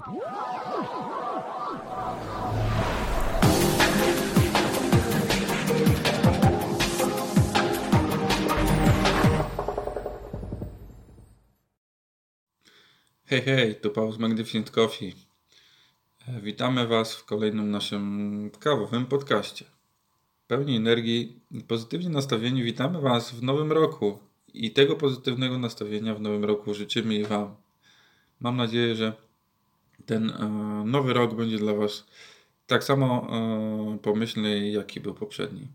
Hej, hej, tu Paul z Magnificent Coffee. E, Witamy Was w kolejnym naszym kawowym podcaście. Pełni energii i pozytywnie nastawieni witamy Was w nowym roku i tego pozytywnego nastawienia w nowym roku życzymy i Wam. Mam nadzieję, że ten e, nowy rok będzie dla Was tak samo e, pomyślny, jaki był poprzedni.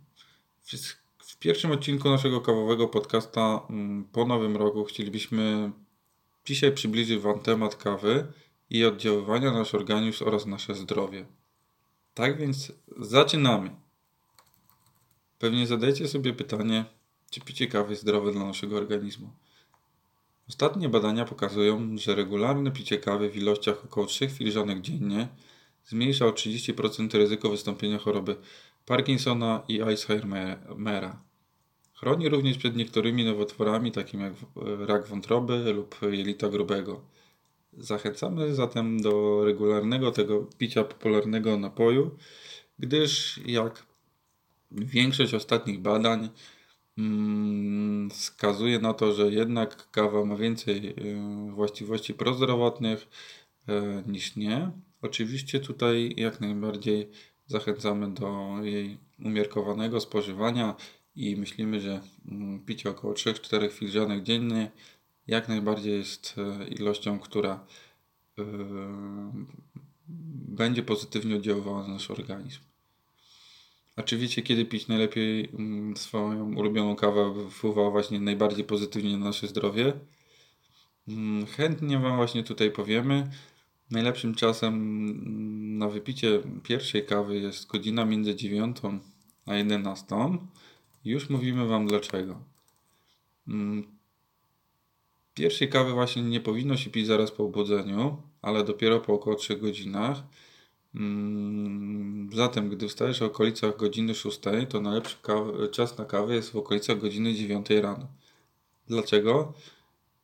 W, pierwszym odcinku naszego kawowego podcasta mm, po nowym roku chcielibyśmy Dzisiaj przybliży Wam temat kawy i oddziaływania na nasz organizm oraz nasze zdrowie. Tak więc zaczynamy. Pewnie zadajcie sobie pytanie, czy picie kawy zdrowe dla naszego organizmu. Ostatnie badania pokazują, że regularne picie kawy w ilościach około 3 filiżanek dziennie zmniejsza o 30% ryzyko wystąpienia choroby Parkinsona i Alzheimera. Chroni również przed niektórymi nowotworami, takimi jak rak wątroby lub jelita grubego. Zachęcamy zatem do regularnego tego picia popularnego napoju, gdyż jak większość ostatnich badań wskazuje na to, że jednak kawa ma więcej y, właściwości prozdrowotnych y, niż nie. Oczywiście tutaj jak najbardziej zachęcamy do jej umiarkowanego spożywania i myślimy, że mm, picie około 3-4 filiżanek dziennie jak najbardziej jest e, ilością, która e, będzie pozytywnie oddziaływała na nasz organizm. A czy wiecie, kiedy pić najlepiej mm, swoją ulubioną kawę, by wpływała właśnie najbardziej pozytywnie na nasze zdrowie? Mm, chętnie Wam właśnie tutaj powiemy. Najlepszym czasem na wypicie pierwszej kawy jest godzina między 9 a 11 już mówimy Wam dlaczego. Mm, pierwszej kawy właśnie nie powinno się pić zaraz po obudzeniu, ale dopiero po około 3 godzinach. Mm, zatem, gdy wstajesz w okolicach godziny 6, to najlepszy czas na kawę jest w okolicach godziny 9 rano. Dlaczego?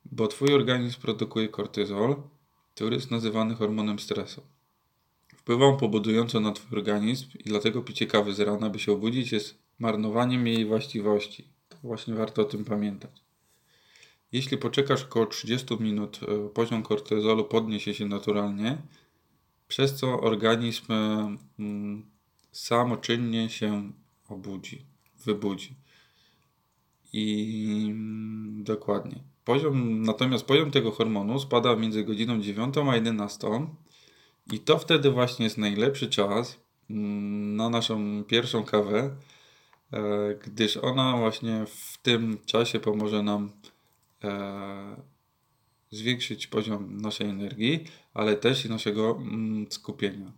Bo Twój organizm produkuje kortyzol, który jest nazywany hormonem stresu. Wpływa on pobudująco na Twój organizm i dlatego picie kawy z rana, by się obudzić, jest marnowaniem jej właściwości. Właśnie warto o tym pamiętać. Jeśli poczekasz około 30 minut, e, poziom kortyzolu podniesie się naturalnie, przez co organizm mm, samoczynnie się obudzi, wybudzi. I mm, dokładnie. Poziom, natomiast poziom tego hormonu spada między godziną 9 a 11 i to wtedy właśnie jest najlepszy czas mm, na naszą pierwszą kawę, E, gdyż ona właśnie w tym czasie pomoże nam e, zwiększyć poziom naszej energii, ale też i naszego mm, skupienia.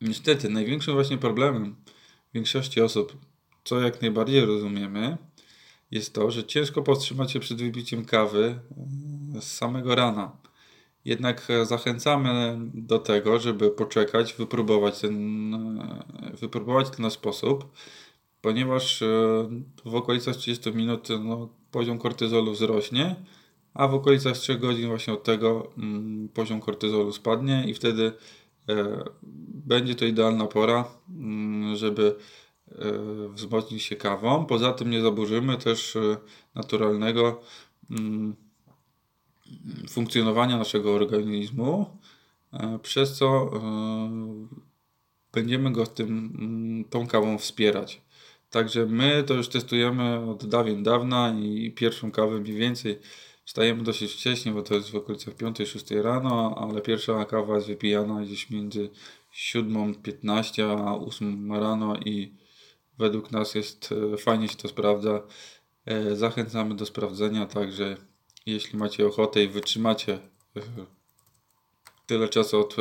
Niestety, największym właśnie problemem większości osób, co jak najbardziej rozumiemy, jest to, że ciężko powstrzymać się przed wypiciem kawy e, z samego rana. Jednak zachęcamy do tego, żeby poczekać, wypróbować ten, wypróbować ten sposób, ponieważ e, w okolicach 30 minut no, poziom kortyzolu wzrośnie, a w okolicach 3 godzin właśnie od tego mm, poziom kortyzolu spadnie i wtedy e, będzie to idealna pora, mm, żeby e, wzmocnić się kawą. Poza tym nie zaburzymy też e, naturalnego mm, funkcjonowania naszego organizmu, przez co będziemy go tym, tą kawą wspierać. Także my to już testujemy od dawien dawna i pierwszą kawę mniej więcej wstajemy dosyć wcześnie, bo to jest w okolicach 5-6 rano, ale pierwsza kawa jest wypijana gdzieś między 7.15 a 8 rano i według nas jest e, fajnie się to sprawdza. E, zachęcamy do sprawdzenia, także jeśli macie ochotę i wytrzymacie e, tyle czasu od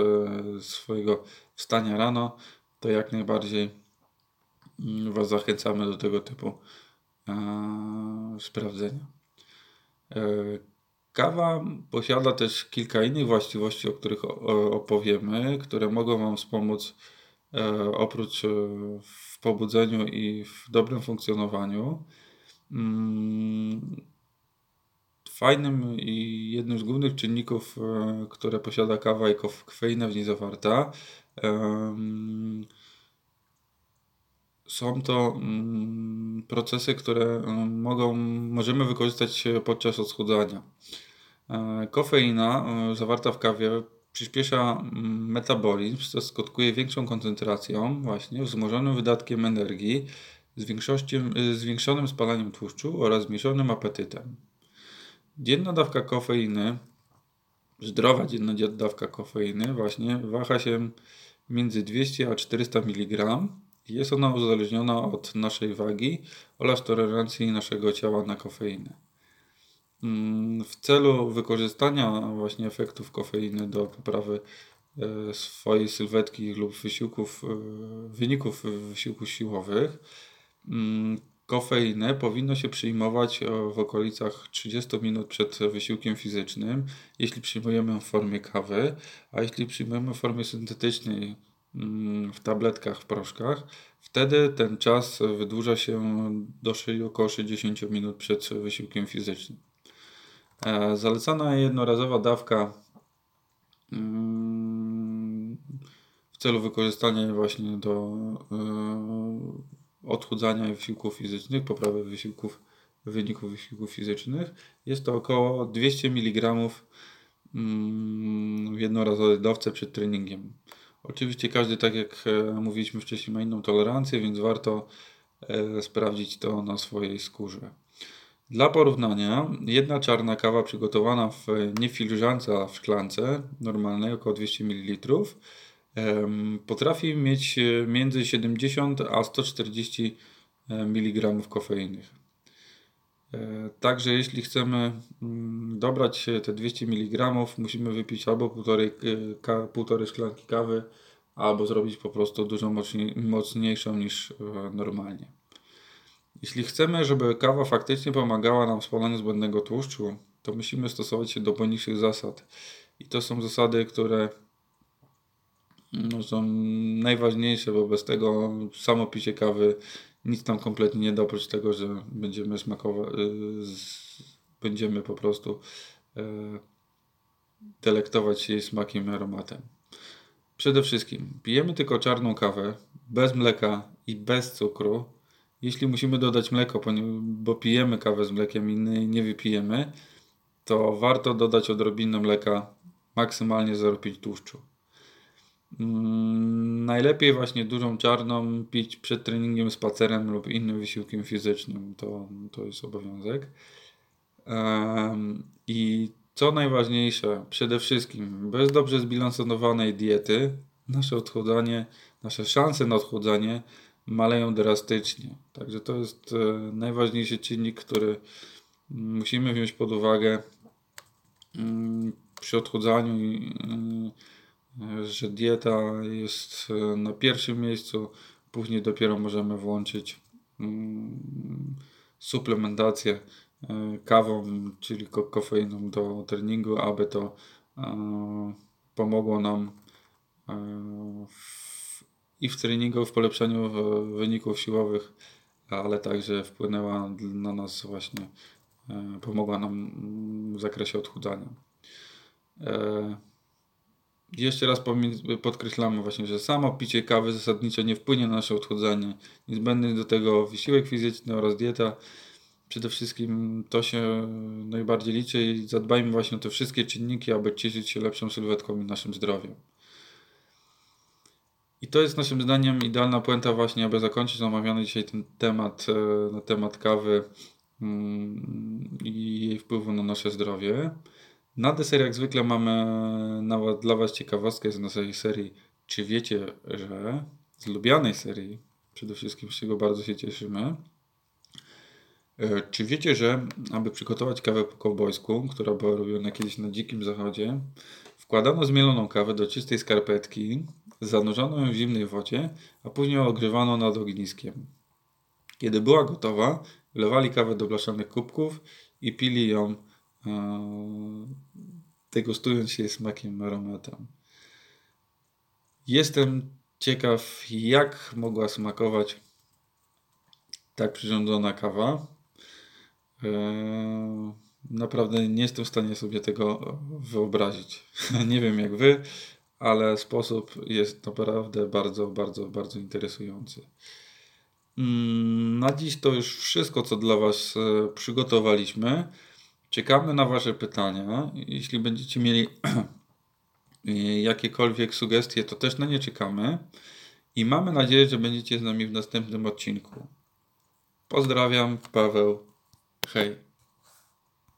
swojego wstania rano, to jak najbardziej Was zachęcamy do tego typu sprawdzenia. E, kawa posiada też kilka innych właściwości, o których opowiemy, które mogą Wam wspomóc e, oprócz e, w pobudzeniu i w dobrym funkcjonowaniu. Mm, fajnym i jednym z głównych czynników, które posiada kawa i kofeina w niej zawarta, są to mm, procesy, które mogą, możemy wykorzystać podczas odchudzania. E, kofeina e, zawarta w kawie przyspiesza mm, metabolizm, co skutkuje większą koncentracją, właśnie wzmożonym wydatkiem energii, zwiększonym spalaniem tłuszczu oraz zmniejszonym apetytem. Dzienna dawka kofeiny, zdrowa dzienna dawka kofeiny właśnie waha się między 200 a 400 mg. Jest ona uzależniona od naszej wagi oraz tolerancji naszego ciała na kofeinę. Mm, w celu wykorzystania właśnie efektów kofeiny do poprawy e, swojej sylwetki lub wysiłków, e, wyników wysiłków siłowych, mm, kofeinę powinno się przyjmować w okolicach 30 minut przed wysiłkiem fizycznym, jeśli przyjmujemy w formie kawy, a jeśli przyjmujemy w formie syntetycznej w tabletkach, w proszkach, wtedy ten czas wydłuża się do około 60 minut przed wysiłkiem fizycznym. E, zalecana jednorazowa dawka mm, w celu wykorzystania właśnie do e, odchudzania wysiłków fizycznych, poprawy wysiłków, wyników wysiłków fizycznych jest to około 200 mg mm, w jednorazowej dawce przed treningiem. Oczywiście każdy, tak jak e, mówiliśmy wcześniej, ma inną tolerancję, więc warto sprawdzić to na swojej skórze. Dla porównania, jedna czarna kawa przygotowana w nie filiżance, a w szklance normalnej, około 200 ml, potrafi mieć e, między 70 a 140 e, mg kofeiny. E, także jeśli chcemy mm, dobrać te 200 mg, musimy wypić albo półtorej, półtorej szklanki kawy, albo zrobić po prostu dużo mocniejszą niż normalnie. Jeśli chcemy, żeby kawa faktycznie pomagała nam w spalaniu zbędnego tłuszczu, to musimy stosować się do poniższych zasad. I to są zasady, które no, są najważniejsze, bo bez tego samo picie kawy nic nam kompletnie nie da, oprócz tego, że będziemy smakować, y, będziemy po prostu y, delektować się jej smakiem i aromatem. Przede wszystkim pijemy tylko czarną kawę, bez mleka i bez cukru, jeśli musimy dodać mleko, bo pijemy kawę z mlekiem i nie wypijemy, to warto dodać odrobinę mleka, maksymalnie 0,5 tłuszczu. Mm, najlepiej właśnie dużą czarną pić przed treningiem, spacerem lub innym wysiłkiem fizycznym. To, to jest obowiązek. I co najważniejsze, przede wszystkim bez dobrze zbilansowanej diety nasze odchudzanie, nasze szanse na odchudzanie maleją drastycznie. Także to jest e, najważniejszy czynnik, który musimy wziąć pod uwagę mm, przy odchudzaniu, że dieta jest e, na pierwszym miejscu, później dopiero możemy włączyć mm, suplementację kawą, czyli kofeiną do treningu, aby to pomogło nam i w treningu, w polepszeniu wyników siłowych, ale także wpłynęła na nas właśnie, e, pomogła nam w zakresie odchudzania. Jeszcze raz podkreślamy właśnie, że samo picie kawy zasadniczo nie wpłynie na nasze odchudzanie. Niezbędny do tego wysiłek fizyczny oraz dieta. Przede wszystkim to się najbardziej liczy i zadbajmy właśnie o te wszystkie czynniki, aby cieszyć się lepszą sylwetką i naszym zdrowiem. I to jest naszym zdaniem idealna puenta właśnie, aby zakończyć omawiany dzisiaj ten temat, e, na temat kawy mm, i jej wpływu na nasze zdrowie. Na deser jak zwykle mamy dla Was ciekawostkę z naszej serii Czy wiecie, że z lubianej serii, przede wszystkim z czego bardzo się cieszymy, e, czy wiecie, że aby przygotować kawę po kowbojsku, która była robiona kiedyś na dzikim zachodzie, wkładano zmieloną kawę do czystej skarpetki, Zanurzono ją w zimnej wodzie, a później ogrzewano nad ogniskiem. Kiedy była gotowa, wlewali kawę do blaszanych kubków i pili ją, degustując się smakiem aromatem. Jestem ciekaw, jak mogła smakować tak przyrządzona kawa. E, Naprawdę nie jestem w stanie sobie tego wyobrazić. nie wiem jak wy, ale sposób jest naprawdę bardzo, bardzo, bardzo interesujący. Mm, na dziś to już wszystko, co dla Was e, przygotowaliśmy. Czekamy na Wasze pytania. Jeśli będziecie mieli jakiekolwiek sugestie, to też na nie czekamy. I mamy nadzieję, że będziecie z nami w następnym odcinku. Pozdrawiam, Paweł. Hej.